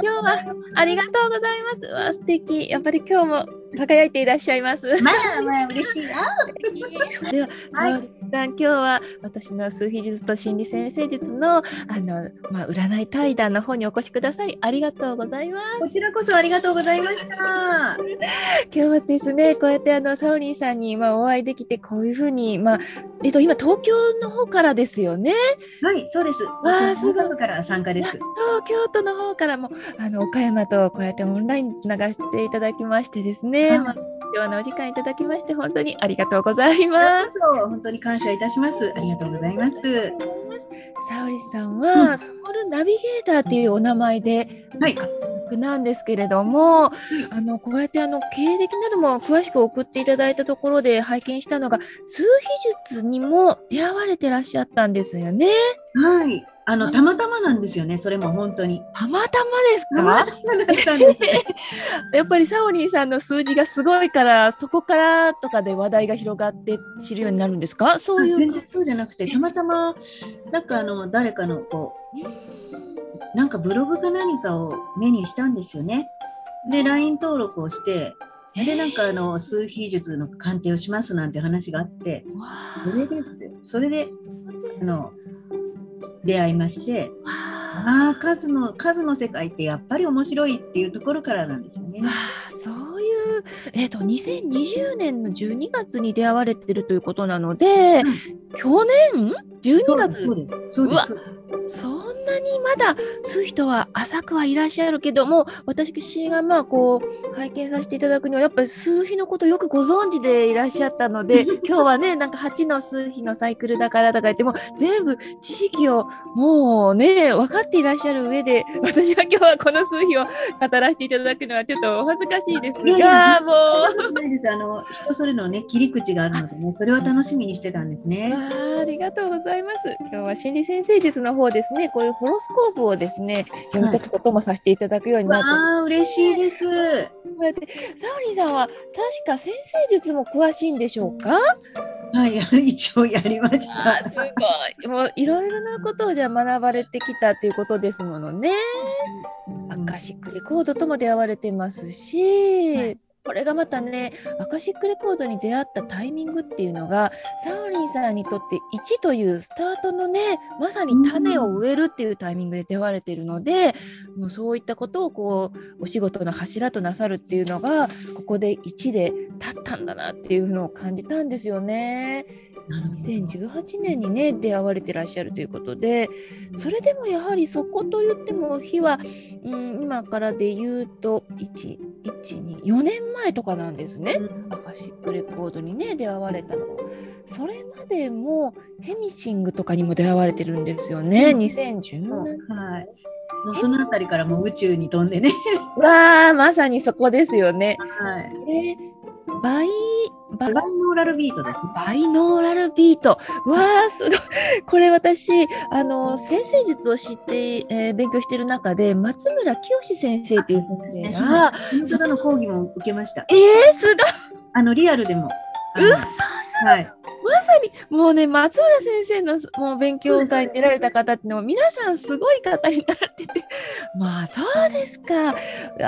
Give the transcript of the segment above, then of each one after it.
今日はありがとうございます。わ素敵。やっぱり今日も輝いていらっしゃいます。まあまあ嬉しいな。では、はい沙織さん今日は私の数秘術と心理先生術のあのまあ占い対談の方にお越しくださりありがとうございます。こちらこそありがとうございました。今日はですねこうやってあのサオリンさんにまあお会いできてこういうふうにまあえっと今東京の方からですよね？はい、そうです。あすごいから参加です。東京都の方からもあの岡山とこうやってオンラインにつながっていただきましてですね、はいまあ今日のお時間いただきまして本当にありがとうございます。本当に感謝いたします。ありがとうございます。沙織さんは、ソウルナビゲーターっていうお名前ではい、なんですけれども、あのこうやってあの経歴なども詳しく送っていただいたところで拝見したのが数秘術にも出会われてらっしゃったんですよね。はい、あのたまたまなんですよね。それも本当に。たまたまですたまかたまだったんです。やっぱりサオリンさんの数字がすごいからそこからとかで話題が広がって知るようになるんですか？そういう全然そうじゃなくて、たまたまなんかあの誰かのこうなんかブログか何かを目にしたんですよね。で、LINE 登録をして、で、なんかあの数秘術の鑑定をしますなんて話があって、それですよ。それであの出会いまして、わあ。ああ、数の数の世界ってやっぱり面白いっていうところからなんですよね。そういう、えっと2020年の12月に出会われてるということなので、去年？12そうです、月そうです、そうです。にまだ数人は浅くはいらっしゃるけども私がまあこう拝見させていただくにはやっぱり数比のことよくご存知でいらっしゃったので 今日はねなんか8の数比のサイクルだからとか言っても全部知識をもうね分かっていらっしゃる上で 私は今日はこの数比を語らせていただくのはちょっとお恥ずかしいですがいやもそんなことないです。あの人それのね切り口があるのでね、それは楽しみにしてたんですうね。わあありがとうございます。今日は心理先生術の方ですね、こういうホロスコープをですね、読み解くこともさせていただくようになって、わあ、嬉しいです。こうやってサオリンさんは確か先生術も詳しいんでしょうか？はい、一応やりましあた。すごい。もういろいろなことをじゃあ学ばれてきたということですものね。アカシックレコードとも出会われてますし、はいこれがまたねアカシックレコードに出会ったタイミングっていうのがサオリンさんにとって1というスタートのねまさに種を植えるっていうタイミングで出会われているので、もうそういったことをこうお仕事の柱となさるっていうのがここで1で立ったんだなっていうのを感じたんですよね。なるほど2018年にね出会われてらっしゃるということでそれでもやはりそこと言っても日は、うん、今からで言うと112年前とかなんですね。アカシックレコードにね出会われたのそれまでもヘミシングとかにも出会われてるんですよねうん2010年はい。もうそのあたりからもう宇宙に飛んでね。わあまさにそこですよね。はい。でバイババイノーラルビートですね。バイノーラルビート。わあ、すごい。これ私、あの、先生術を知って、えー勉強してる中で、松村清先生っていう先生が、その講義も受けました。えー、すごい。あのリアルでも。うっはい。まさに、もうね、松村先生のもう勉強会に出られた方っていうのは、皆さんすごい方になってて、まあ、そうですか。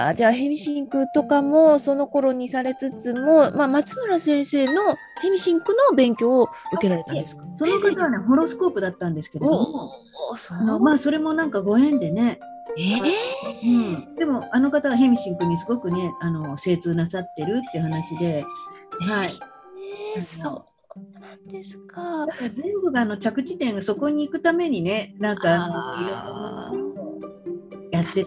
あじゃあ、ヘミシンクとかも、その頃にされつつも、まあ、松村先生のヘミシンクの勉強を受けられたんですか？その方はねホロスコープだったんですけれども、そまあそれもなんかご縁でね。えー？うん、でもあの方がヘミシン君にすごくねあの精通なさってるっていう話で、はい、えーそうなんですか？だから全部があの着地点がそこに行くためにねなんかああのいろいろやって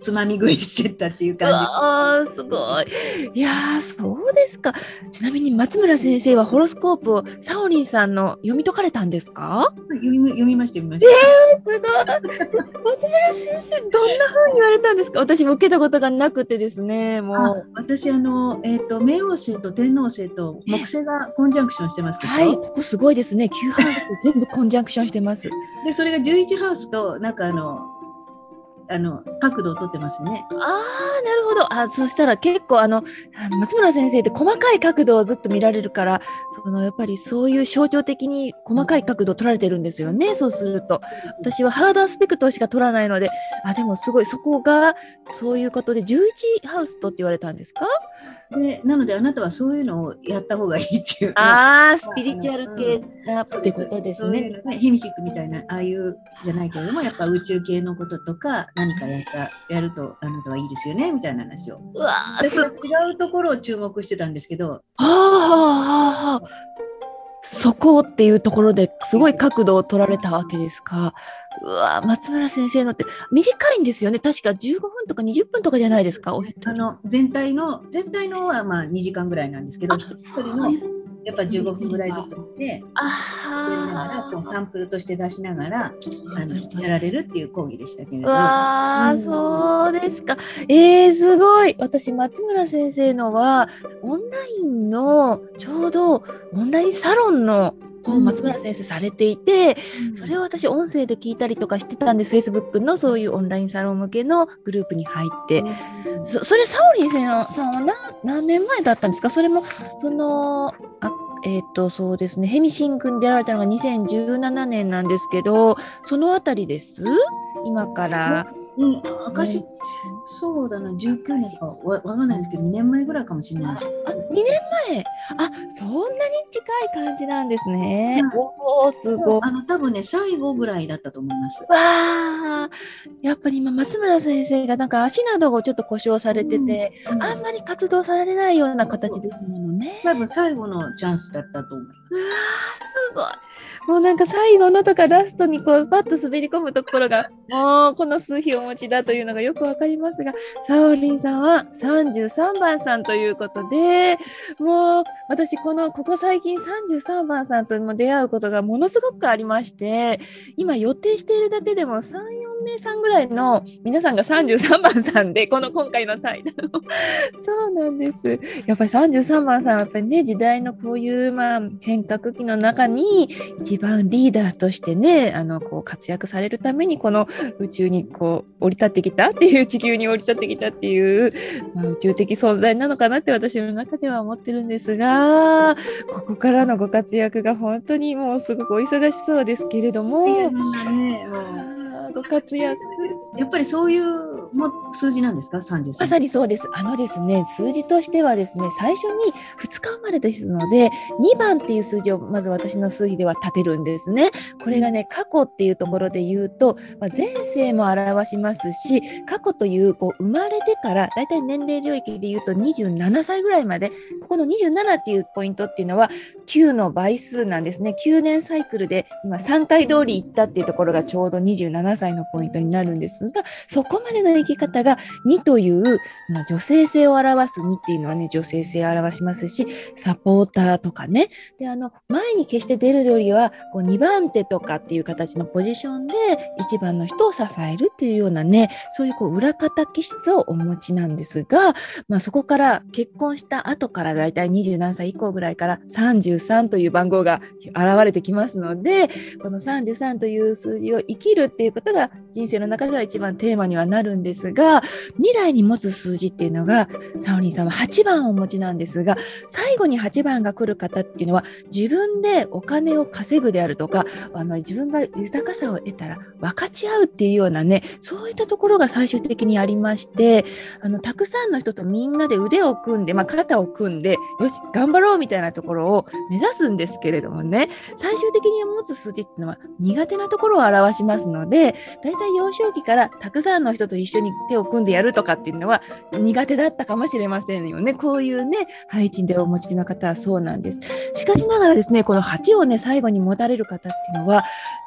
つまみ食いしてったっていうう感わーすごい。いやーそうですか。ちなみに松村先生はホロスコープをサオリンさんの読み解かれたんですか？じ読み読みました読みました。すごい。松村先生どんな風に言われたんですか？私も受けたことがなくてですね。もあう私あの、えー、と冥王星と天王星と木星がコンジャンクションしてますはいここすごいですね。9ハウスで全部コンジャンクションしてます。でそれが11ハウスとなんかあのあの角度をとってますね。ああなるほど。あそしたら結構あの松村先生って細かい角度をずっと見られるからそのやっぱりそういう象徴的に細かい角度を取られてるんですよね。そうすると。私はハードアスペクトしか取らないのであでもすごいそこがそういうことで11ハウスとって言われたんですか？でなのであなたはそういうのをやった方がいいっていう。ああスピリチュアル系なってことですね。そういうヘミシックみたいなああいうじゃないけれどもやっぱ宇宙系のこととか何かやったやるとあなたはいいですよねみたいな話を。うわ私は違うところを注目してたんですけど。はあはあそこっていうところですごい角度を取られたわけですか。うわ松村先生のって短いんですよね。確か15分とか20分とかじゃないですかあの全体の全体のはまあ2時間ぐらいなんですけど一人一人のやっぱ15分ぐらいずつでやりながらこうサンプルとして出しながらあのやられるっていう講義でしたけれど。あ、うん、そうですか。えー、すごい。私松村先生のはオンラインのちょうどオンラインサロンのを松村先生されていて、うん、それを私音声で聞いたりとかしてたんです。Facebook のそういうオンラインサロン向けのグループに入って、うん、そそれサオリンさんは何何年前だったんですか？それもそのあえっ、ー、とそうですね。ヘミシンクに出られたのが2017年なんですけどそのあたりです？今から。うん、証、ね、そうだな、19年かわわかんないんですけど、2年前ぐらいかもしれないです。あ、2年前あ、そんなに近い感じなんですね。うん、おお、すごい。あの、多分ね、最後ぐらいだったと思います。わあ、やっぱり今、増村先生がなんか足などをちょっと故障されてて、うん、あんまり活動されないような形ですものね。多分最後のチャンスだったと思います。うわすごい。もうなんか最後のとかラストにこうパッと滑り込むところがもうこの数比お持ちだというのがよくわかりますがサオリンさんは33番さんということでもう私このここ最近33番さんとも出会うことがものすごくありまして今予定しているだけでも34名さんぐらいの皆さんが33番さんでこの今回の対談を。そうなんです。やっぱり33番さんはやっぱりね時代のこういうまあ変革期の中に一番リーダーとしてねあのこう活躍されるためにこの宇宙にこう降り立ってきたっていう地球に降り立ってきたっていう、まあ、宇宙的存在なのかなって私の中では思ってるんですがここからのご活躍が本当にもうすごくお忙しそうですけれども。ご活躍。やっぱりそういうも数字なんですか、33まさにそうです。あのですね、数字としてはですね、最初に2日生まれですので、2番っていう数字をまず私の数比では立てるんですね。これがね、過去っていうところで言うと、まあ、前世も表しますし、過去というこう生まれてから、だいたい年齢領域で言うと27歳ぐらいまで、ここの27っていうポイントっていうのは、9の倍数なんですね。9年サイクルで今3回通り行ったっていうところがちょうど27歳のポイントになるんですが、そこまでの生き方が2という、まあ、女性性を表す2っていうのはね、女性性を表しますし、サポーターとかね、で、あの、前に決して出るよりは、こう2番手とかっていう形のポジションで1番の人を支えるっていうようなね、そういうこう裏方気質をお持ちなんですが、まあ、そこから結婚した後からだいたい27歳以降ぐらいから33という番号が現れてきますので、この33という数字を生きるっていうことが人生の中では一番テーマにはなるんですが未来に持つ数字っていうのがサオリンさんは8番をお持ちなんですが最後に8番が来る方っていうのは自分でお金を稼ぐであるとかあの自分が豊かさを得たら分かち合うっていうようなねそういったところが最終的にありましてあのたくさんの人とみんなで腕を組んで、まあ、肩を組んでよし頑張ろうみたいなところを目指すんですけれどもね最終的に持つ数字っていうのは苦手なところを表しますのでだいたい幼少期からたくさんの人と一緒に手を組んでやるとかっていうのは苦手だったかもしれませんよね。こういうね、配置でお持ちの方はそうなんです。しかしながらですね、この8をね、最後に持たれる方っていうのは、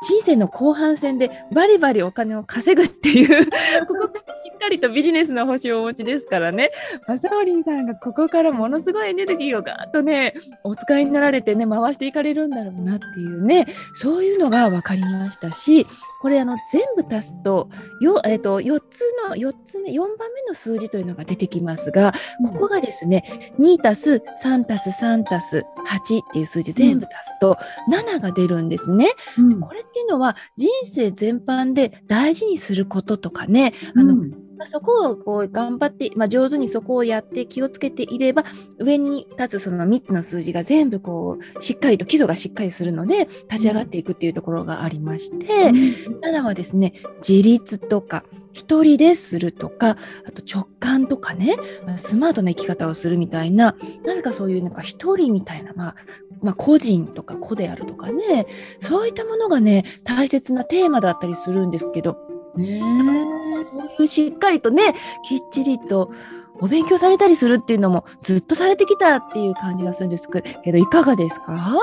人生の後半戦でバリバリお金を稼ぐっていう ここからしっかりとビジネスの星をお持ちですからね、マサオリンさんがここからものすごいエネルギーをガーッとね、お使いになられてね、回していかれるんだろうなっていうね、そういうのが分かりましたし、これあの全部足すとよ、えー、と4つの4つ目4番目の数字というのが出てきますがここがですね2足す3足す3足す8っていう数字全部足すと7が出るんですね。うん。これっていうのは人生全般で大事にすることとかね、あのうんまあ、そこをこう頑張って、まあ、上手にそこをやって気をつけていれば上に立つその3つの数字が全部こうしっかりと基礎がしっかりするので立ち上がっていくっていうところがありまして、7はですね自立とか一人でするとかあと直感とかねスマートな生き方をするみたいななぜかそういうなんか一人みたいな、まあ、まあ個人とか個であるとかねそういったものがね大切なテーマだったりするんですけどねそういうしっかりとねきっちりとお勉強されたりするっていうのもずっとされてきたっていう感じがするんですけどいかがですか？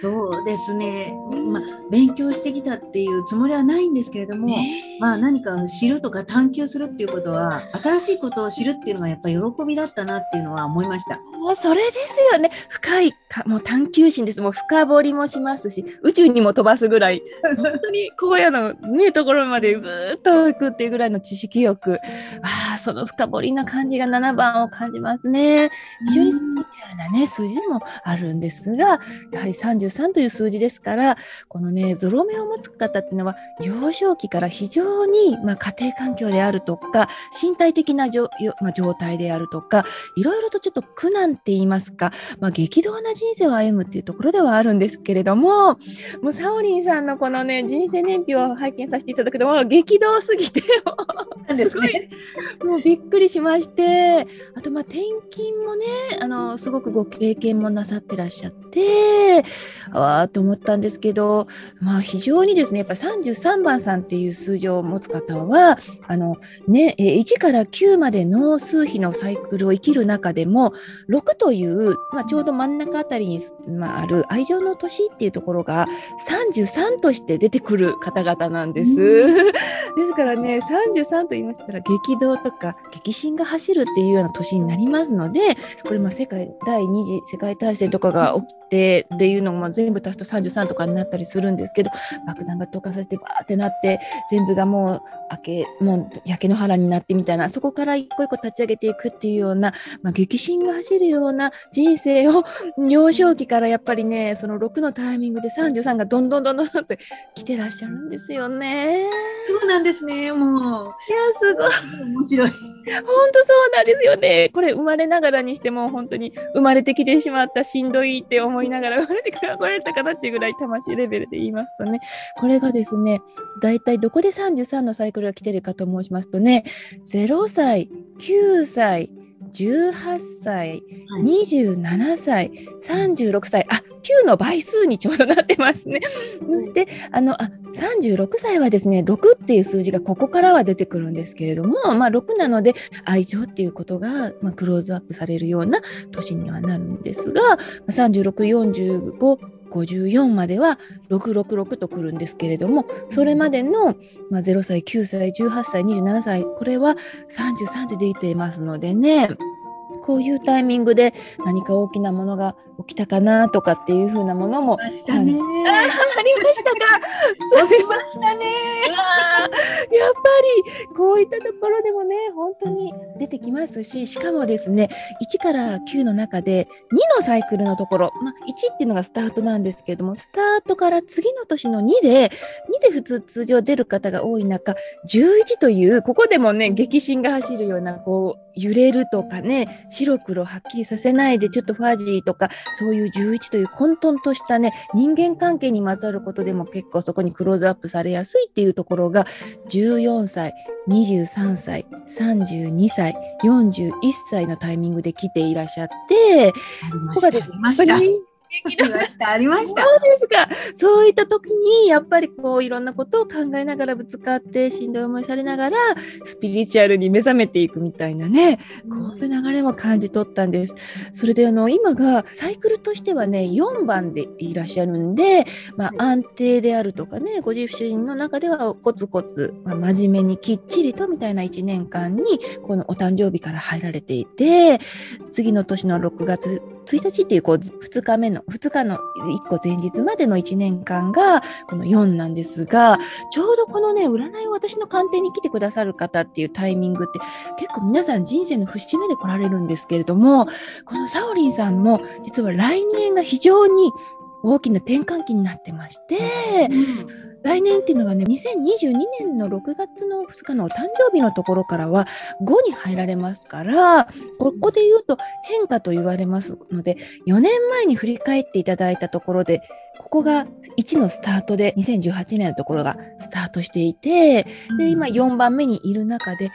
そうですね、まあ、勉強してきたっていうつもりはないんですけれども、ね。まあ、何かを知るとか探求するっていうことは新しいことを知るっていうのがやっぱり喜びだったなっていうのは思いました。それですよね。深いかもう探求心です。もう深掘りもしますし宇宙にも飛ばすぐらい。本当に荒野のねところまでずーっと行くっていうぐらいの知識欲。ああその深掘りな感じが7番を感じますね非常にスピリチュアルなね数字でもあるんですがやはり33という数字ですからこのねゾロ目を持つ方っていうのは幼少期から非常に、まあ、家庭環境であるとか身体的なじょよまあ、状態であるとかいろいろとちょっと苦難って言いますか、まあ、激動な人生を歩むっていうところではあるんですけれどももうサオリンさんのこのね人生年表を拝見させていただくともう激動すぎてすね。もうびっくりしましてあとまあ転勤もねあのすごくご経験もなさってらっしゃってああと思ったんですけど、まあ、非常にですねやっぱ33番さんっていう数字を持つ方はあの、ね、えー1から9までの数比のサイクルを生きる中でも6という、まあ、ちょうど真ん中あたりに、まあ、ある愛情の年っていうところが33として出てくる方々なんです。ですからね33と言いましたら激動とか激震が走るっていうような年になりますのでこれまあ世界第二次世界大戦とかが起きてっていうのも全部足すと33とかになったりするんですけど爆弾が投下されてバーってなって全部がもう明けもう焼け野原になってみたいなそこから一個一個立ち上げていくっていうような、まあ、激震が走るような人生を幼少期からやっぱりねその6のタイミングで33がどんどんどんどんって来てらっしゃるんですよね。そうなんですね。もいやすごいう面白い。本当そうなんですよね。これ生まれながらにしても本当に生まれてきてしまったしんどいって思いながら 生まれてかられたかなっていうぐらい魂レベルで言いますとねこれがですね大体どこで33のサイクルが来てるかと申しますとね0歳9歳18歳、はい27歳、36歳、あ9の倍数にちょうどなってますね。そしてあのあ36歳はですね6っていう数字がここからは出てくるんですけれども、まあ、6なので愛情っていうことが、まあ、クローズアップされるような年にはなるんですが3645 54までは666とくるんですけれどもそれまでの、まあ、0歳9歳18歳27歳これは33で出ていますのでねこういうタイミングで何か大きなものが起きたかなとかっていう風なものもましたね。あありましたか起きましたね。やっぱりこういったところでもね本当に出てきますししかもですね1から9の中で2のサイクルのところ、まあ、1っていうのがスタートなんですけれどもスタートから次の年の2で2で普通通常出る方が多い中11というここでもね激震が走るようなこう揺れるとかね白黒はっきりさせないでちょっとファジーとかそういう11という混沌としたね人間関係にまつわることでも結構そこにクローズアップされやすいっていうところが14歳23歳32歳41歳のタイミングで来ていらっしゃってここがですしありました。そうですかそういった時にやっぱりこういろんなことを考えながらぶつかってしんどい思いされながらスピリチュアルに目覚めていくみたいなねこういう流れも感じ取ったんです。それであの今がサイクルとしてはね4番でいらっしゃるんで、まあ、安定であるとかねご自身の中ではコツコツ、まあ、真面目にきっちりとみたいな1年間にこのお誕生日から入られていて次の年の6月1日っていうこう2日目の2日の1個前日までの1年間がこの4なんですがちょうどこのね占いを私の鑑定に来てくださる方っていうタイミングって結構皆さん人生の節目で来られるんですけれどもこのサオリンさんも実は来年が非常に大きな転換期になってまして、来年っていうのがね2022年の6月の2日のお誕生日のところからは5に入られますからここで言うと変化と言われますので4年前に振り返っていただいたところでここが1のスタートで2018年のところがスタートしていてで今4番目にいる中で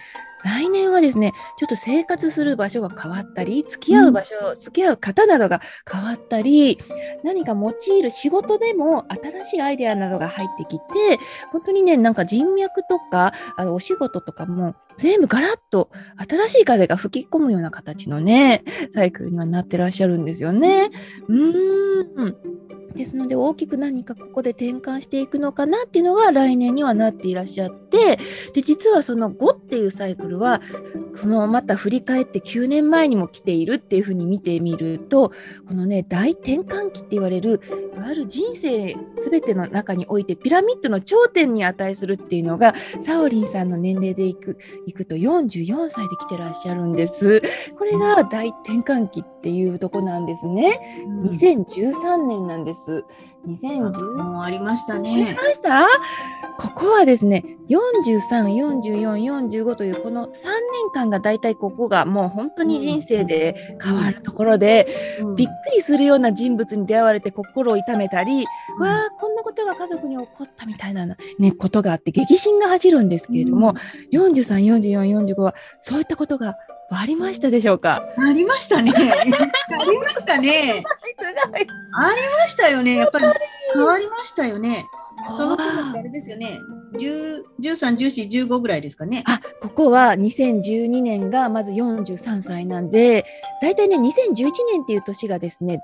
来年はですね、ちょっと生活する場所が変わったり、付き合う場所、うん、付き合う方などが変わったり、何か用いる仕事でも新しいアイデアなどが入ってきて、本当にね、なんか人脈とか、あのお仕事とかも全部ガラッと新しい風が吹き込むような形のね、サイクルにはなってらっしゃるんですよね。うーん。ですので大きく何かここで転換していくのかなっていうのが来年にはなっていらっしゃってで実はその5っていうサイクルはそのまた振り返って9年前にも来ているっていうふうに見てみるとこのね大転換期って言われるいわゆる人生全ての中においてピラミッドの頂点に値するっていうのがサオリンさんの年齢でいくいくと44歳で来てらっしゃるんです。これが大転換期っていうとこなんですね。2013年なんです。。2013もありましたね。ありましたここはですね、43、44、45というこの3年間が大体ここがもう本当に人生で変わるところで、うん、びっくりするような人物に出会われて心を痛めたり、うん、わあ、こんなことが家族に起こったみたいな、ね、ことがあって激震が走るんですけれども、うん、43、44、45はそういったことがありましたでしょうか？ありましたね。ありましたね。ありましたよね。やっぱり変わりましたよね。その頃ってあれですよね。13、14、15ぐらいですかね。あここは2012年がまず43歳なんで、大体ね、2011年っていう年がですね、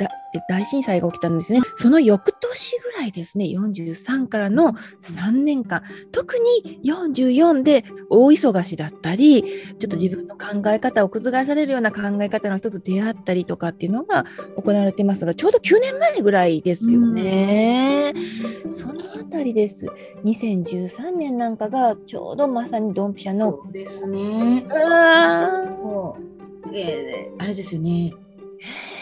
大震災が起きたんですね。その翌年ぐらいですね、43からの3年間、特に44で大忙しだったり、ちょっと自分の考え方を覆されるような考え方の人と出会ったりとかっていうのが行われていますが、ちょうど9年前ぐらいですよね。そのあたりです。2013年なんかがちょうどまさにドンピシャの。そうですね。あえー、あれですよね。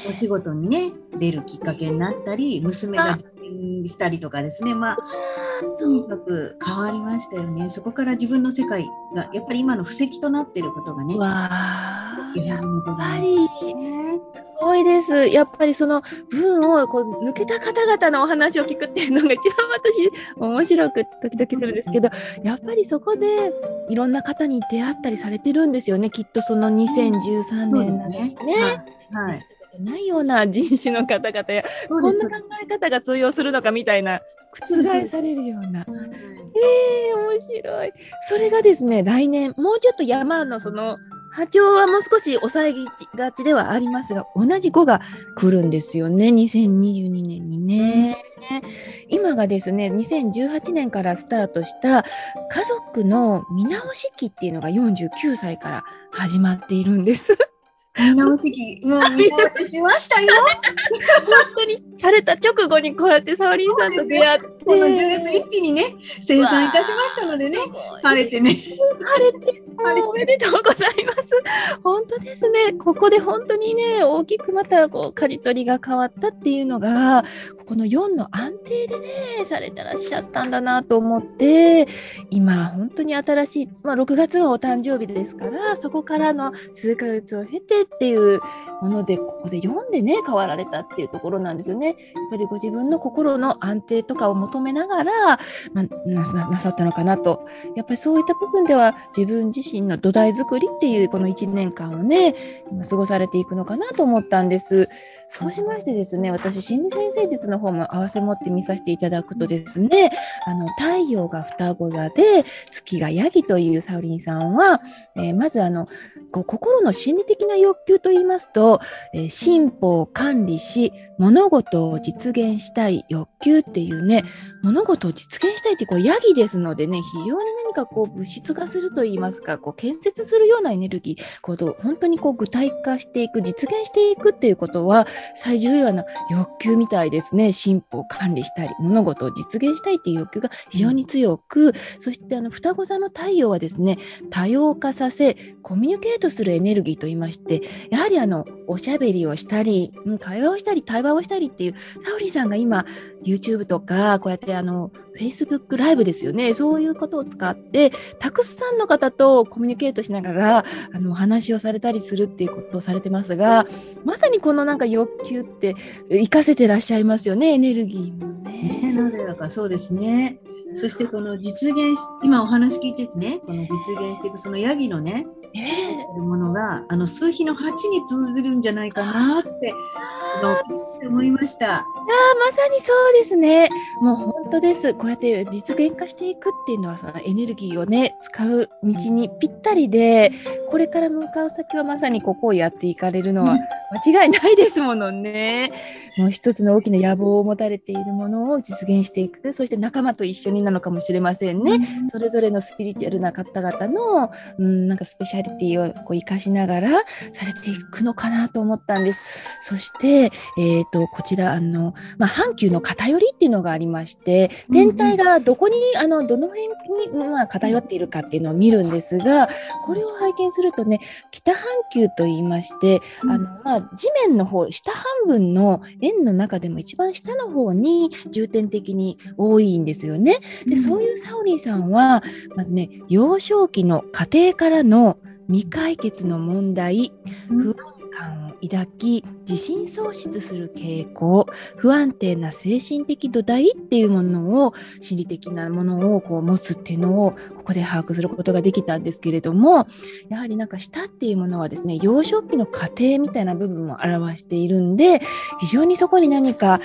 お仕事にね出るきっかけになったり娘が受験したりとかですねまあとにかく変わりましたよねそこから自分の世界がやっぱり今の布石となっていることがねわやっぱり。すごいです。やっぱりその分をこう抜けた方々のお話を聞くっていうのが一番私面白くって時々するんですけど、やっぱりそこでいろんな方に出会ったりされてるんですよね。きっとその2013年なんですね。はい、はい。ない。ような人種の方々やこんな考え方が通用するのかみたい。な覆されるような。えー、面白い。それがですね来年もうちょっと山のその波長はもう少し抑えがちではありますが同じ5が来るんですよね2022年にね。今がですね2018年からスタートした家族の見直し期っていうのが49歳から始まっているんです。見直し期、もう 見直ししましたよ。本当にされた直後にこうやってサオリンさんと出会って、この10月1日にね、生産いたしましたのでね、晴れてね。晴れて、おめでとうございます。本当ですね。ここで本当にね、大きくまたこう舵取りが変わったっていうのが、ここの4の安定でね、されてらっしゃったんだなと思って、今本当に新しい、まあ6月がお誕生日ですから、そこからの数ヶ月を経てっていうもので、ここで読んでね、変わられたっていうところなんですよね。やっぱりご自分の心の安定とかを求めながら、まあ、なさったのかなと。やっぱりそういった部分では自分自身の土台作りっていうこの1年間をね、今過ごされていくのかなと思ったんです。そうしましてですね、私、心理先生術の方も合わせ持って見させていただくとですね、あの太陽が双子座で月がヤギというサウリンさんは、えー、まずあのこう心の心理的な欲求といいますと、えー、進歩を管理し物事を実現したい欲求っていうね物事を実現したいってこうヤギですのでね非常に何かこう物質化するといいますかこう建設するようなエネルギーこう本当にこう具体化していく実現していくっていうことは最重要な欲求みたいですね。進歩を管理したり物事を実現したいっていう欲求が非常に強く、そしてあの双子座の太陽はですね多様化させコミュニケートするエネルギーといいましてやはりあのおしゃべりをしたり、会話をしたり対話をしたりっていうサオリさんが今 YouTube とかこうやってあの Facebook ライブですよねそういうことを使ってたくさんの方とコミュニケートしながらあのお話をされたりするっていうことをされてますがまさにこのなんか欲求って活かせてらっしゃいますよねエネルギーもね。ねなぜだかそうですね。そしてこの実現今お話聞いててねこの実現していくそのヤギのね、えー、ものがあの数比の8に通ずるんじゃないかなって思いました。あまさにそうですね。もう本当です。こうやって実現化していくっていうのはさエネルギーをね使う道にぴったりでこれから向かう先はまさにここをやっていかれるのは間違いないですものね。もう一つの大きな野望を持たれているものを実現していくそして仲間と一緒になのかもしれませんね。それぞれのスピリチュアルな方々の、うん、なんかスペシャリティをこう生かしながらされていくのかなと思ったんです。そして、えーと、こちらあの、まあ、阪急の偏りっていうのがありまして天体がどこにあのどの辺に、まあ、偏っているかっていうのを見るんですがこれを拝見するとね北阪急と言いましてあの、まあ、地面の方下半分の円の中でも一番下の方に重点的に多いんですよね。でそういうサオリーさんはまずね幼少期の家庭からの未解決の問題、不安感を抱き自信喪失する傾向不安定な精神的土台っていうものを心理的なものをこう持つっていうのをここで把握することができたんですけれどもやはりなんか舌っていうものはですね幼少期の過程みたいな部分を表しているんで非常にそこに何か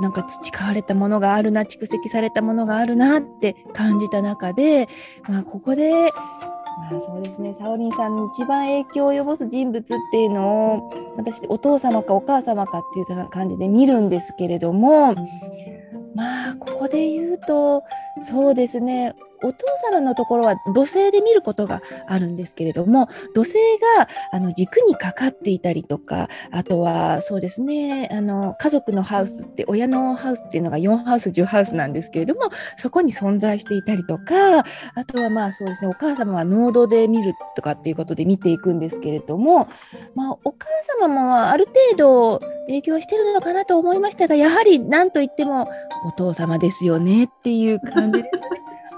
なんか培われたものがあるな蓄積されたものがあるなって感じた中で、まあ、ここでまあ、そうですね、サオリンさんに一番影響を及ぼす人物っていうのを私お父様かお母様かっていう感じで見るんですけれどもまあここで言うとそうですねお父様のところは土星で見ることがあるんですけれども土星があの軸にかかっていたりとかあとはそうですねあの家族のハウスって親のハウスっていうのが4ハウス10ハウスなんですけれどもそこに存在していたりとかあとはまあそうですねお母様は濃度で見るとかっていうことで見ていくんですけれども、まあ、お母様もある程度影響してるのかなと思いましたがやはり何といってもお父様ですよねっていう感じで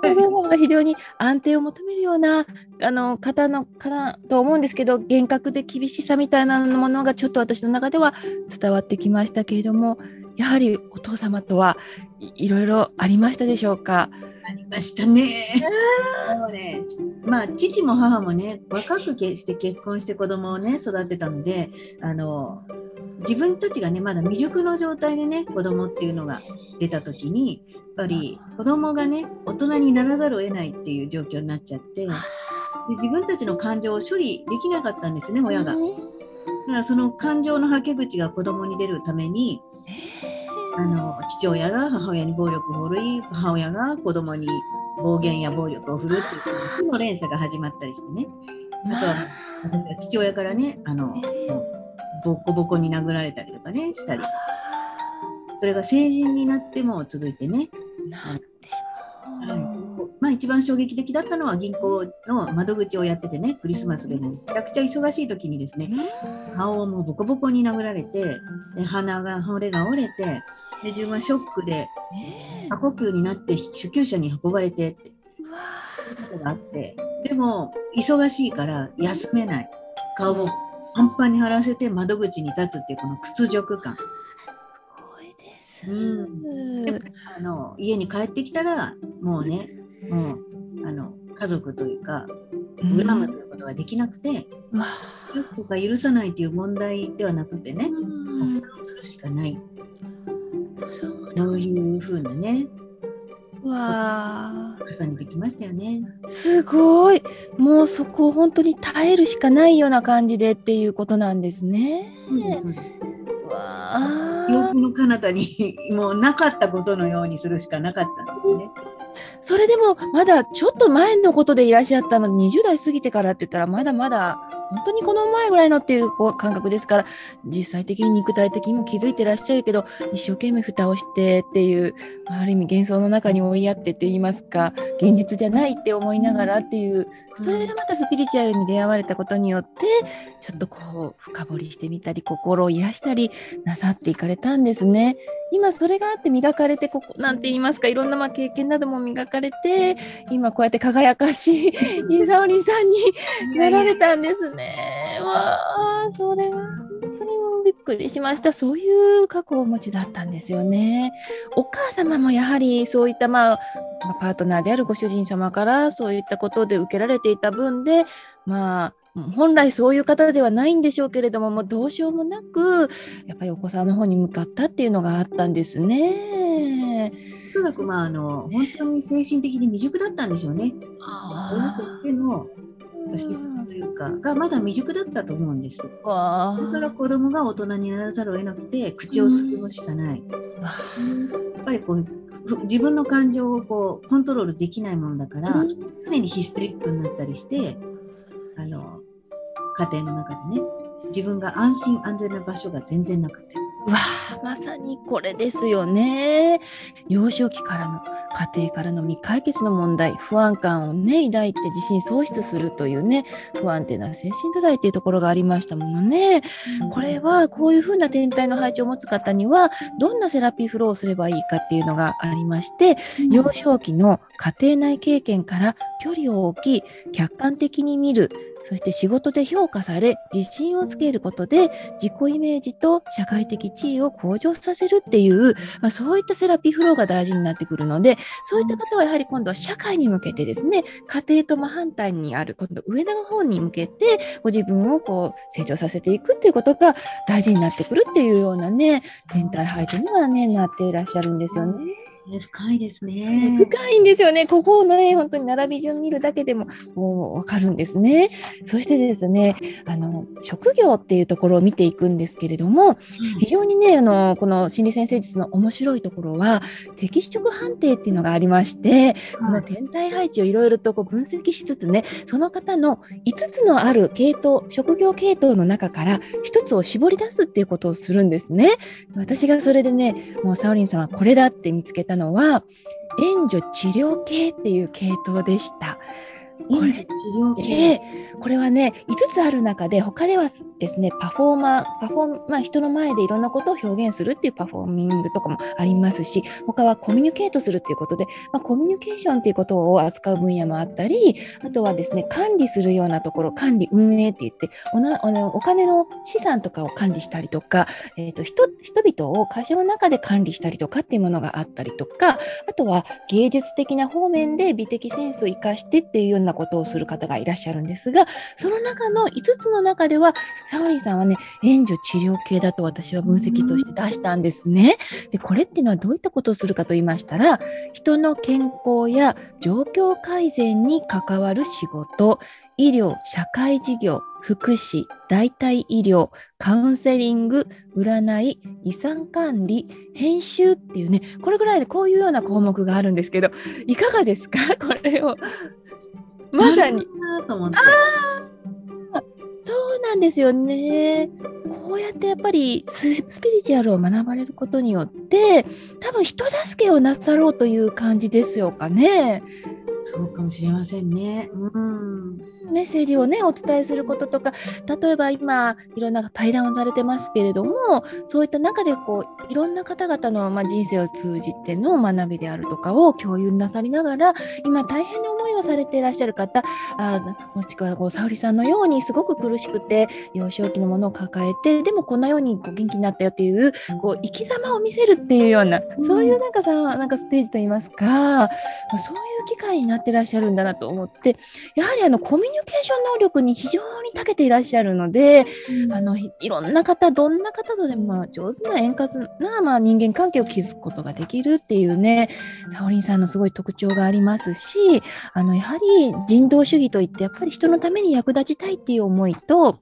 すね。子供が非常に安定を求めるようなあの方のかなと思うんですけど厳格で厳しさみたいなものがちょっと私の中では伝わってきましたけれどもやはりお父様とはいろいろありましたでしょうか？ありましたね。もうねまあ父も母もね若くして結婚して子供をね育てたのであの自分たちがねまだ未熟の状態でね子供っていうのが出た時にやっぱり子供がね大人にならざるを得ないっていう状況になっちゃってで自分たちの感情を処理できなかったんですね親が。だからその感情のはけ口が子供に出るためにあの父親が母親に暴力を振るい母親が子供に暴言や暴力を振るっていう負の連鎖が始まったりしてね。あとは私は父親からねあのボコボコに殴られたりとかねしたり。それが成人になっても続いてね。はい。まあ、一番衝撃的だったのは銀行の窓口をやっててねクリスマスでも。めちゃくちゃ忙しい時にですね顔をもうボコボコに殴られてで鼻が骨が折れてで自分はショックで過呼吸になって救急車に運ばれてって。ことがあって。でも忙しいから休めない。顔をパンパンに張らせて窓口に立つっていうこの屈辱感。すごいです、うん、であの家に帰ってきたらもうねもうあの家族というか恨むということができなくて、うん、許すとか許さないという問題ではなくてね、うん、負担をするしかない。そういうふうなねわ重ねてきましたよね。すごいもうそこを本当に耐えるしかないような感じでっていうことなんですね。そうですわあ記憶の彼方に もうなかったことのようにするしかなかったんですね。それでもまだちょっと前のことでいらっしゃったの20代過ぎてからって言ったらまだまだ本当にこの前ぐらいのっていう感覚ですから実際的に肉体的にも気づいてらっしゃるけど一生懸命蓋をしてっていう、まあ、ある意味幻想の中に追いやってって言いますか現実じゃないって思いながらっていうそれがまたスピリチュアルに出会われたことによってちょっとこう深掘りしてみたり心を癒したりなさっていかれたんですね。今それがあって磨かれてここなんて言いますかいろんなまあ経験なども磨かれて今こうやって輝かしい 伊沢里さんになられたんですね。わあそれは本当にびっくりしましたそういう過去をお持ちだったんですよね。お母様もやはりそういったまあパートナーであるご主人様からそういったことで受けられていた分でまあ本来そういう方ではないんでしょうけれどももうどうしようもなくやっぱりお子さんの方に向かったっていうのがあったんですね。おそらくまああの本当に精神的に未熟だったんでしょうね。親としての施設というかがまだ未熟だったと思うんです。だから子供が大人にならざるを得なくて口をつぐむしかない。やっぱりこう自分の感情をこうコントロールできないものだから、常にヒステリックになったりしてあの家庭の中でね自分が安心安全な場所が全然なくて。わあまさにこれですよね。幼少期からの家庭からの未解決の問題不安感をね抱いて自信喪失するというね不安定な精神土台っていうところがありましたものね。これはこういうふうな天体の配置を持つ方にはどんなセラピーフローをすればいいかっていうのがありまして、幼少期の家庭内経験から距離を置き客観的に見るそして仕事で評価され自信をつけることで自己イメージと社会的地位を向上させるっていう、まあ、そういったセラピーフローが大事になってくるのでそういった方はやはり今度は社会に向けてですね家庭と真反対にある今度上の方に向けてご自分をこう成長させていくっていうことが大事になってくるっていうようなね天体配置にはねなっていらっしゃるんですよね。深いですね。深いんですよね。ここのね、本当に並び順見るだけでももうわかるんですね。そしてですね、あの職業っていうところを見ていくんですけれども、非常にね、あのこの心理先生術の面白いところは適職判定っていうのがありまして、この天体配置をいろいろとこう分析しつつね、その方の5つのある系統、職業系統の中から1つを絞り出すっていうことをするんですね。私がそれでね、もうサオリンさんはこれだって見つけたのは援助治療系っていう系統でした。これ。治療系、これはね5つある中で他ではですねパフォーマーパフォーまあ、人の前でいろんなことを表現するっていうパフォーミングとかもありますし他はコミュニケートするっていうことで、まあ、コミュニケーションっていうことを扱う分野もあったりあとはですね管理するようなところ管理運営って言っておなあのお金の資産とかを管理したりとか、えーと、人人々を会社の中で管理したりとかっていうものがあったりとかあとは芸術的な方面で美的センスを生かしてっていうようなことをする方がいらっしゃるんですがその中の5つの中ではサオリンさんはね援助治療系だと私は分析として出したんですね。でこれっていうのはどういったことをするかと言いましたら人の健康や状況改善に関わる仕事医療社会事業福祉代替医療カウンセリング占い遺産管理編集っていうねこれぐらいでこういうような項目があるんですけどいかがですか？これをまさに。そうなんですよね。こうやってやっぱりスピリチュアルを学ばれることによって多分人助けをなさろうという感じですよかね。そうかもしれませんね。うん、メッセージをねお伝えすることとか例えば今いろんな対談をされてますけれどもそういった中でこういろんな方々の、まあ、人生を通じての学びであるとかを共有なさりながら今大変な思いをされていらっしゃる方あもしくはこう沙織さんのようにすごく苦しくて幼少期のものを抱えてでもこんなようにこう元気になったよっていうこう生き様を見せるっていうような、そういうなんかさなんかステージといいますか、まあ、そういう機会になってらっしゃるんだなと思ってやはりあのコミュニケーション能力に非常に長けていらっしゃるので、うん、あのいろんな方どんな方とでも上手な円滑な、まあ、人間関係を築くことができるっていうねサオリンさんのすごい特徴がありますしあのやはり人道主義といってやっぱり人のために役立ちたいっていう思いと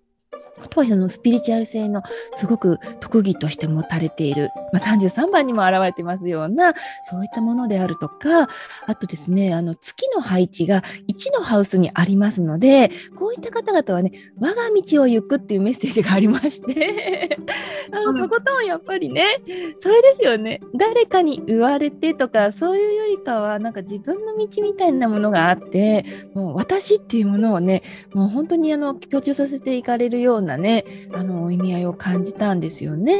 あとはそのスピリチュアル性のすごく特技として持たれている、まあ、33番にも表れてますようなそういったものであるとかあとですねあの月の配置が1のハウスにありますのでこういった方々はね我が道を行くっていうメッセージがありまして あのとことんやっぱりねそれですよね。誰かに言われてとかそういうよりかはなんか自分の道みたいなものがあってもう私っていうものをねもう本当にあの強調させていかれるようなねあの意味合いを感じたんですよね。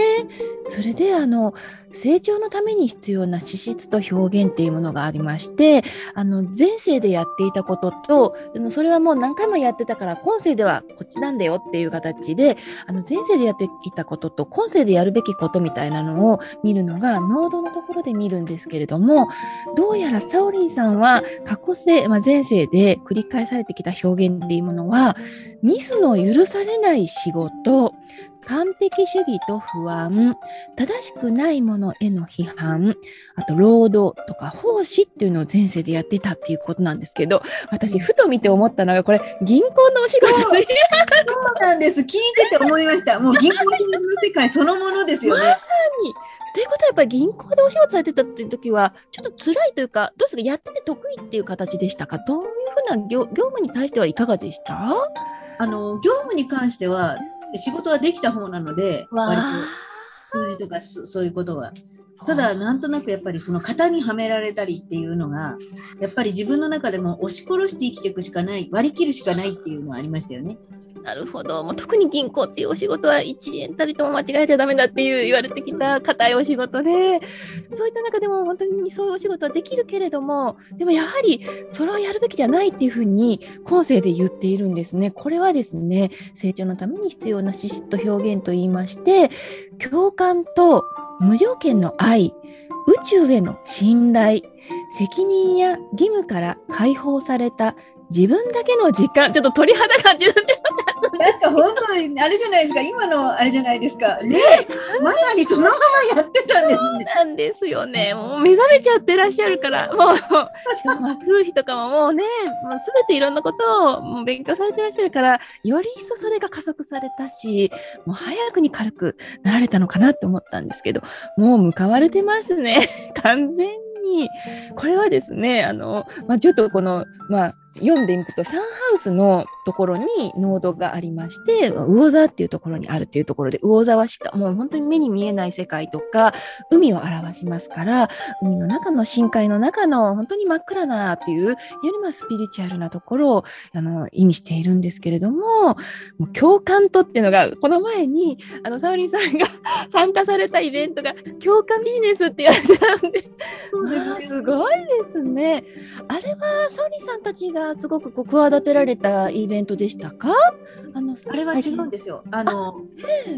それであの成長のために必要な資質と表現っていうものがありましてあの前世でやっていたこととそれはもう何回もやってたから今世ではこっちなんだよっていう形であの前世でやっていたことと今世でやるべきことみたいなのを見るのが濃度のところで見るんですけれどもどうやらサオリンさんは過去世、まあ、前世で繰り返されてきた表現っていうものはミスの許されない仕事完璧主義と不安、正しくないものへの批判、あと労働とか奉仕っていうのを前世でやってたっていうことなんですけど、私、ふと見て思ったのが、これ、銀行のお仕事そうそうなんです。聞いてて思いました。もう銀行の世界そのものですよね。まさに。ということはやっぱり銀行でお仕事されてたっていう時はちょっと辛いというかどうですか？やってて得意っていう形でしたか？どういうふうな業業務に対してはいかがでした？あの業務に関しては仕事はできた方なので割と数字とかそういうことは。ただなんとなくやっぱりその型にはめられたりっていうのがやっぱり自分の中でも押し殺して生きていくしかない割り切るしかないっていうのはありましたよね。なるほどもう特に銀行っていうお仕事は1円たりとも間違えちゃだめだっていう言われてきた硬いお仕事でそういった中でも本当にそういうお仕事はできるけれどもでもやはりそれをやるべきじゃないっていうふうに今世で言っているんですね。これはですね成長のために必要な資質と表現といいまして共感と無条件の愛宇宙への信頼責任や義務から解放された自分だけの時間ちょっと鳥肌が自分でなんか本当にあれじゃないですか。今のあれじゃないですか。ね。まさにそのままやってたんですね。なんですよね。もう目覚めちゃってらっしゃるから。もうしかもまあ数秘とかももうねもう全ていろんなことをもう勉強されてらっしゃるからより一層それが加速されたしもう早くに軽くなられたのかなと思ったんですけどもう向かわれてますね。完全に。これはですねあの、まあ、ちょっとこのまあ読んでいくとサンハウスのところに濃度がありまして魚座っていうところにあるっていうところで魚座はしかもう本当に目に見えない世界とか海を表しますから海の中の深海の中の本当に真っ暗なっていうよりもスピリチュアルなところをあの意味しているんですけれどももう共感とっていうのがこの前にあのサウリンさんが 参加されたイベントが共感ビジネスって言われてたんですごいですね。あれはサウリンさんたちがすごくこう企てられたイベントでしたか？あのあれは違うんですよ。あの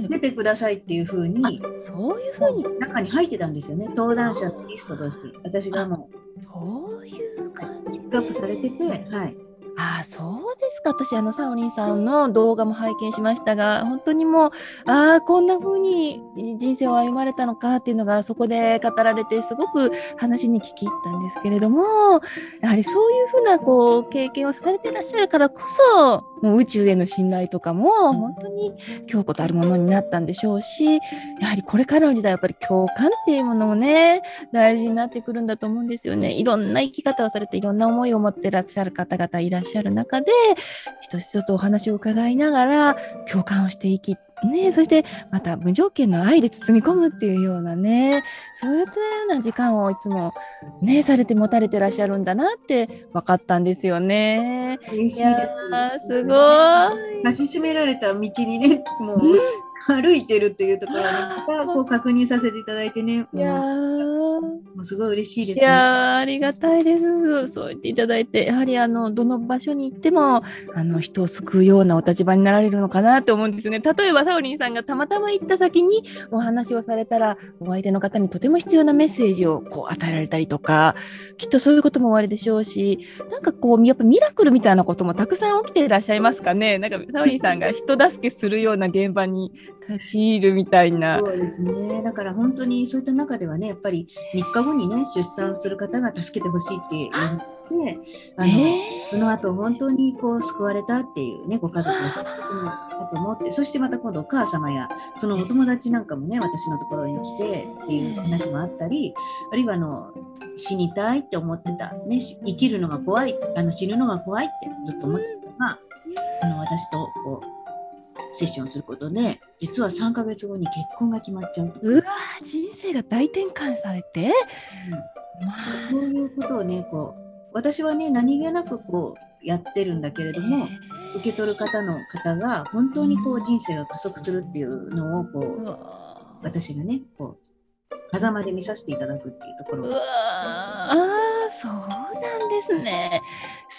出てくださいっていうふうにそういうふうに。中に入ってたんですよね。登壇者のリストとして。私がもう。そういう感じピックアップされてて、はい。あそうですか。私あのサオリンさんの動画も拝見しましたが本当にもうああこんな風に人生を歩まれたのかっていうのがそこで語られてすごく話に聞き入ったんですけれどもやはりそういうふうなこう経験をされていらっしゃるからこそもう宇宙への信頼とかも本当に強固たるものになったんでしょうしやはりこれからの時代やっぱり共感っていうものもね大事になってくるんだと思うんですよね。いろんな生き方をされていろんな思いを持ってらっしゃる方々いらっしゃる中で一つ一つお話を伺いながら共感をしていきね、そしてまた無条件の愛で包み込むっていうようなねそういったような時間をいつもねされて持たれてらっしゃるんだなって分かったんですよね。嬉しいです。すごい。指し示められた道にね、もう、歩いてるっていうところにまたこう確認させていただいてね、いやもうすごい嬉しいですいやありがたいです。そう言っていただいて、やはりあのどの場所に行ってもあの人を救うようなお立場になられるのかなと思うんですね。例えばサオリンさんがたまたま行った先にお話をされたら、お相手の方にとても必要なメッセージをこう与えられたりとか、きっとそういうこともおありでしょうし、なんかこうやっぱミラクルみたいなこともたくさん起きていらっしゃいますかね。なんかサオリンさんが人助けするような現場に立ち入るみたいな。そうですね。だから本当にそういった中ではね、やっぱり3日後にね、出産する方が助けてほしいっていうてあの、その後本当にこう救われたっていうねご家族の人だと思ってそしてまた今度お母様やそのお友達なんかもね私のところに来てっていう話もあったりあるいはあの死にたいって思ってた、ね、生きるのが怖いあの死ぬのが怖いってずっと思ってたのが、あの私とこうセッションすることで実は3ヶ月後に結婚が決まっちゃううわ人生が大転換されて、うん。まあ、そういうことをねこう私はね何気なくこうやってるんだけれども、えー、受け取る方の方が本当にこう人生が加速するっていうのをこう私がねこう狭間で見させていただくっていうところ。ああそうなんですね。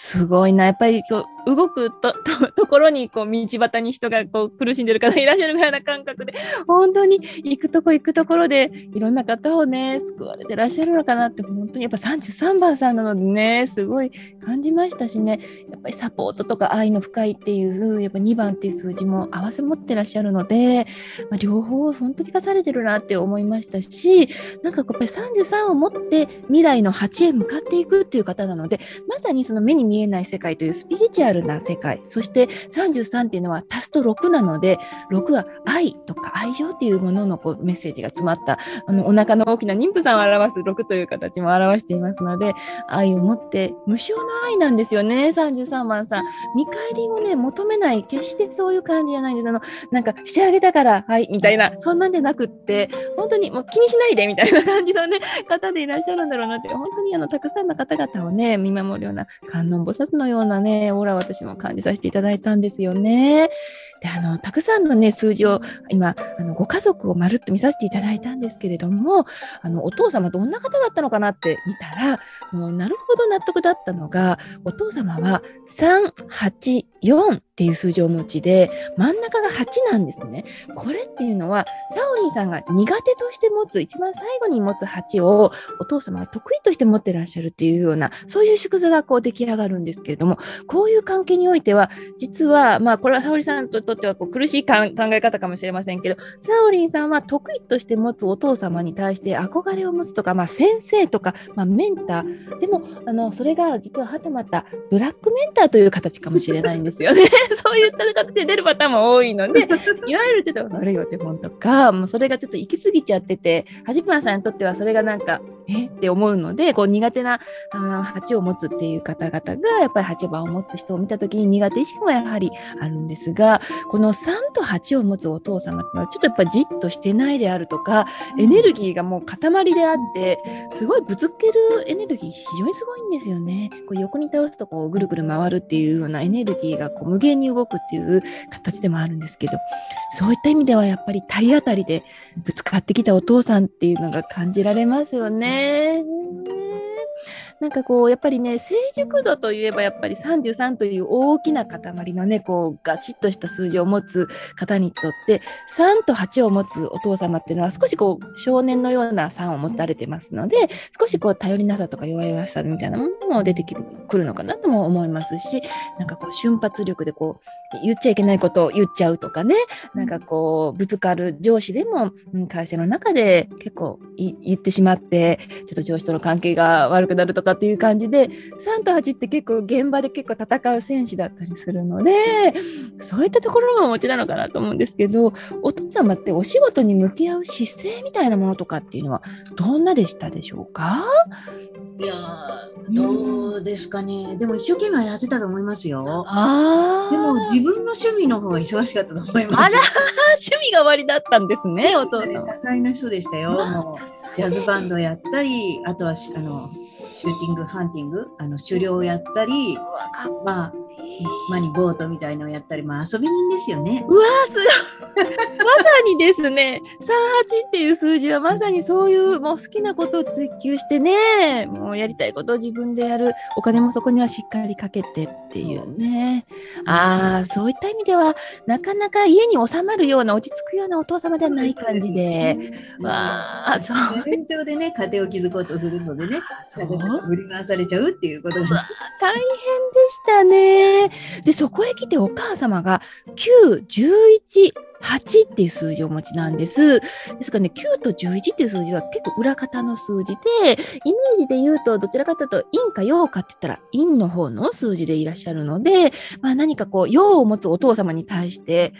すごいな、やっぱりこう動くとところにこう道端に人がこう苦しんでる方いらっしゃるぐらいな感覚で、本当に行くとこ行くところでいろんな方をね、救われてらっしゃるのかなって、本当にやっぱ33番さんなのでね、すごい感じましたしね、やっぱりサポートとか愛の深いっていう、やっぱ2番っていう数字も合わせ持ってらっしゃるので、まあ、両方本当に生かされてるなって思いましたし、なんかこうやっぱり33を持って未来の8へ向かっていくっていう方なので、まさにその目に見えない世界というスピリチュアルな世界そして33っていうのは足すと6なので6は愛とか愛情っていうもののこうメッセージが詰まったあのお腹の大きな妊婦さんを表す6という形も表していますので愛を持って無償の愛なんですよね。33番さん。見返りをね求めない決してそういう感じじゃないんです。あのなんかしてあげたからはいみたいなそんなんじゃなくって本当にもう気にしないでみたいな感じのね方でいらっしゃるんだろうなって本当にあのたくさんの方々をね見守るような観菩薩のようなね、オーラ私も感じさせていただいたんですよね。で、あの、たくさんのね、数字を今、あのご家族をまるっと見させていただいたんですけれども、あの、お父様どんな方だったのかなって見たら、もうなるほど納得だったのが、お父様は3、8、4っていう数字をお持ちで、真ん中が8なんですね。これっていうのは、サオリンさんが苦手として持つ、一番最後に持つ8を、お父様が得意として持ってらっしゃるっていうような、そういう縮図がこう出来上がるんですけれども、こういう関係においては、実は、まあ、これはサオリさんととってはこう苦しい考え方かもしれませんけど、サオリンさんは得意として持つお父様に対して憧れを持つとか、まあ、先生とか、まあ、メンター、でも、あのそれが実ははたまたブラックメンターという形かもしれないんですよね。そういった形で出るパターンも多いので、いわゆるちょっと悪いお手本とか、もうそれがちょっと行き過ぎちゃってて、はじぱんさんにとってはそれがなんか、え？って思うので、こう苦手なあの8を持つっていう方々が、やっぱり8番を持つ人を見たときに苦手意識もやはりあるんですが、この3と8を持つお父様っていうのは、ちょっとやっぱじっとしてないであるとか、エネルギーがもう塊であって、すごいぶつけるエネルギー、非常にすごいんですよね。こう横に倒すとこうぐるぐる回るっていうようなエネルギーがこう無限に動くっていう形でもあるんですけど、そういった意味ではやっぱり体当たりでぶつかってきたお父さんっていうのが感じられますよね。なんかこうやっぱりね成熟度といえばやっぱり33という大きな塊のねこうガシッとした数字を持つ方にとって3と8を持つお父様っていうのは少しこう少年のような3を持たれてますので少しこう頼りなさとか弱々しさみたいなものも出てくるのかなとも思いますしなんかこう瞬発力でこう言っちゃいけないことを言っちゃうとかねなんかこうぶつかる上司でも会社の中で結構言ってしまってちょっと上司との関係が悪くなるとかかっていう感じで3と8って結構現場で結構戦う選手だったりするのでそういったところもお持ちなのかなと思うんですけどお父様ってお仕事に向き合う姿勢みたいなものとかっていうのはどんなでしたでしょうか？いやどうですかね、うん、でも一生懸命やってたと思いますよ。あでも自分の趣味の方が忙しかったと思います。趣味が終わりだったんですね、お父さん。多彩な人でしたよ。もうジャズバンドやったり、あとはあのシューティングハンティングあの狩猟をやったりまあマニボートみたいのをやったり、まあ、遊び人ですよね。うわすごいまさにですね38っていう数字はまさにそういうもう好きなことを追求してねもうやりたいことを自分でやる。お金もそこにはしっかりかけてっていうね。ああそういった意味ではなかなか家に収まるような落ち着くようなお父様ではない感じで、ね、わあそう。現状でね家庭を築こうとするのでね振り回されちゃうっていうことが大変でしたね。でそこへ来てお母様が911 8っていう数字をお持ちなんです。ですからね、9と11っていう数字は結構裏方の数字で、イメージで言うと、どちらかというと、陰か陽かって言ったら、陰の方の数字でいらっしゃるので、まあ、何かこう、陽を持つお父様に対して、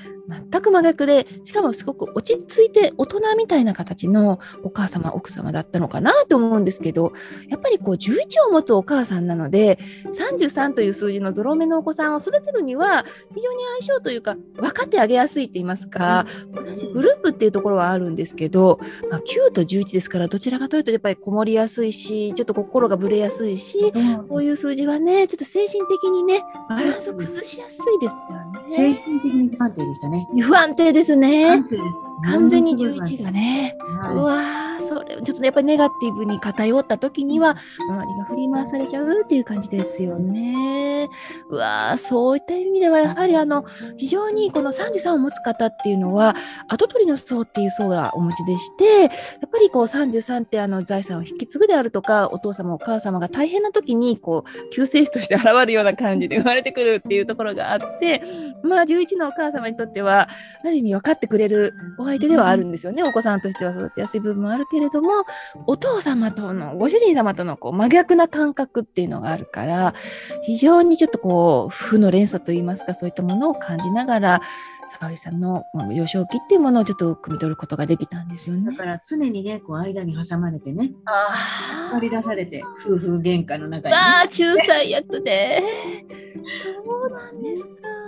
全く真逆で、しかもすごく落ち着いて大人みたいな形のお母様、奥様だったのかなと思うんですけど、やっぱりこう11を持つお母さんなので、33という数字のゾロ目のお子さんを育てるには、非常に相性というか、分かってあげやすいって言いますか、同じグループっていうところはあるんですけど、まあ、9と11ですから、どちらかというとやっぱりこもりやすいし、ちょっと心がぶれやすいし、こういう数字はね、ちょっと精神的にね、バランスを崩しやすいですよね。精神的に不安定でしたね。不安定ですね。不安定です。完全に11がね。はい、うわそれちょっとやっぱりネガティブに偏った時には周りが振り回されちゃうっていう感じですよね。うわそういった意味ではやはりあの非常にこの33を持つ方っていうのは跡取りの層っていう層がお持ちでしてやっぱりこう33ってあの財産を引き継ぐであるとかお父様お母様が大変な時にこう救世主として現れるような感じで生まれてくるっていうところがあってまあ11のお母様にとってはある意味分かってくれるお相手ではあるんですよねお子さんとしては育ちやすい部分もあるけれどもお父様とのご主人様とのこう真逆な感覚っていうのがあるから非常にちょっとこう負の連鎖といいますかそういったものを感じながら沙織さんの幼少期っていうものをちょっと汲み取ることができたんですよね。だから常にねこう間に挟まれてね引り出されて夫婦喧嘩の中に、ね、ああ仲裁役でそうなんですか。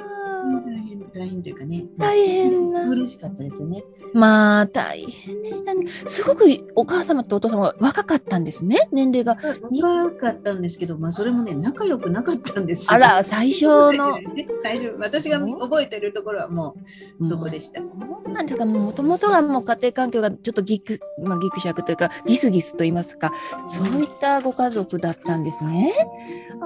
大変というかね大変な苦しかったですよね。まあ大変でしたね。すごくお母様とお父様は若かったんですね、年齢が。若かったんですけど、まあそれもね、仲良くなかったんですあら、最初の。最初、私が覚えてるところはもうそこでした。なんですか、もともとはもう家庭環境がちょっとギク、まあ、ギクシャクというか、ギスギスと言いますか、そういったご家族だったんですね。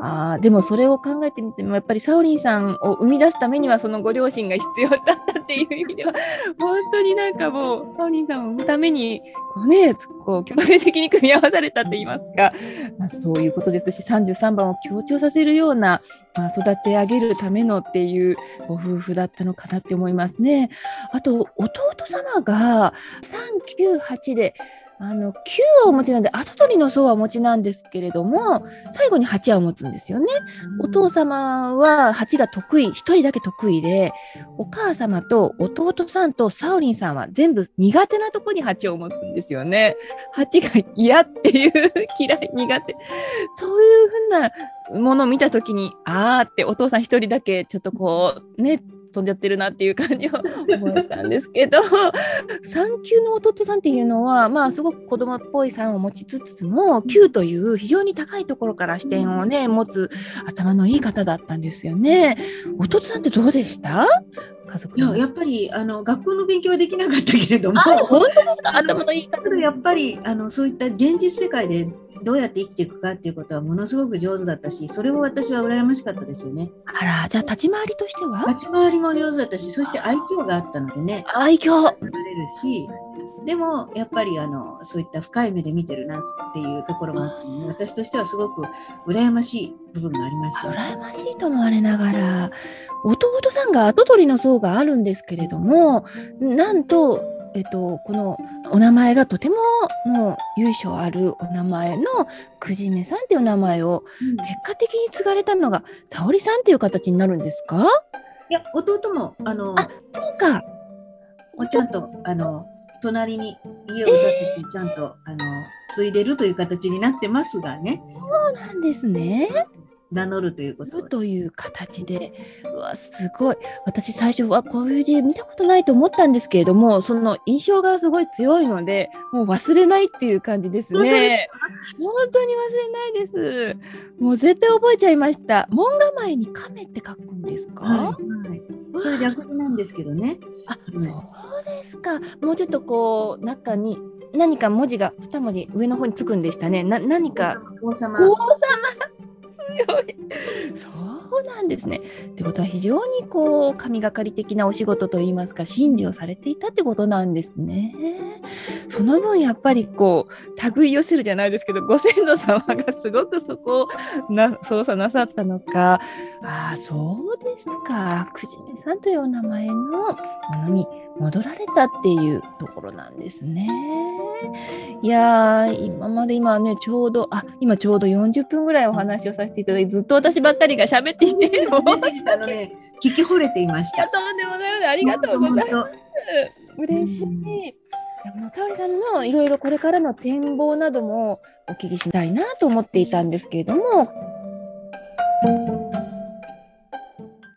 あでもそれを考えてみても、やっぱりサオリンさんを生み出すためにには、そのご両親が必要だったっていう意味では、本当になんかもうサオリンさんを生むためにこうねこう強制的に組み合わされたと言いますか、まあ、そういうことですし33番を強調させるような、まあ、育て上げるためのっていうご夫婦だったのかなって思いますね。あと弟様が398であの9はお持ちなんで後取りの層はお持ちなんですけれども最後に8は持つんですよね。お父様は8が得意1人だけ得意でお母様と弟さんとサオリンさんは全部苦手なとこに8を持つんですよね。8が嫌っていう嫌い苦手そういうふうなものを見た時にあーってお父さん1人だけちょっとこうね飛んじゃってるなっていう感じを思ったんですけど 産休の弟さんっていうのはまあすごく子供っぽい3を持ちつつも9という非常に高いところから視点をね持つ頭のいい方だったんですよね。弟さんってどうでした？家族いややっぱりあの学校の勉強はできなかったけれども。本当ですか？頭のいい方。やっぱりあのそういった現実世界でどうやって生きていくかっていうことはものすごく上手だったしそれを私は羨ましかったですよね。あらじゃあ立ち回りとしては？立ち回りも上手だったしそして愛嬌があったのでね。愛嬌。れるしでもやっぱりあのそういった深い目で見てるなっていうところもあって、ね、私としてはすごく羨ましい部分がありました、ね、羨ましいと思われながら弟さんが跡取りの層があるんですけれどもなんとえっと、このお名前がとてももう由緒あるお名前のくじめさんっていうお名前を結果的に継がれたのが沙織さんっていう形になるんですか？いや弟もあのあそうかちゃんとあの隣に家を建ててちゃんと、えー、あの継いでるという形になってますがね。そうなんですね。名乗るということという形で。うわすごい。私最初はこういう字見たことないと思ったんですけれどもその印象がすごい強いのでもう忘れないっていう感じですね。本当に忘れないです。もう絶対覚えちゃいました。門構えに亀って書くんですか、はい、はい、それ略字なんですけどね。あ、そうですか。もうちょっとこう中に何か文字が2文字上の方につくんでしたね。な何か。王様。王様。そうなんですね。ってことは非常にこう神がかり的なお仕事といいますか神事をされていたってことなんですね。その分やっぱりこう類寄せるじゃないですけどご先祖様がすごくそこをな操作なさったのかああそうですかくじめさんというお名前のものに戻られたっていうところなんですね。いやー今まで今ねちょうどあ今ちょうど40分ぐらいお話をさせていただいてずっと私ばっかりが喋っていてあのね聞き惚れていました。とんでもないありがとうございます。す。嬉しい。もう沙織さんのいろいろこれからの展望などもお聞きしたいなと思っていたんですけれども。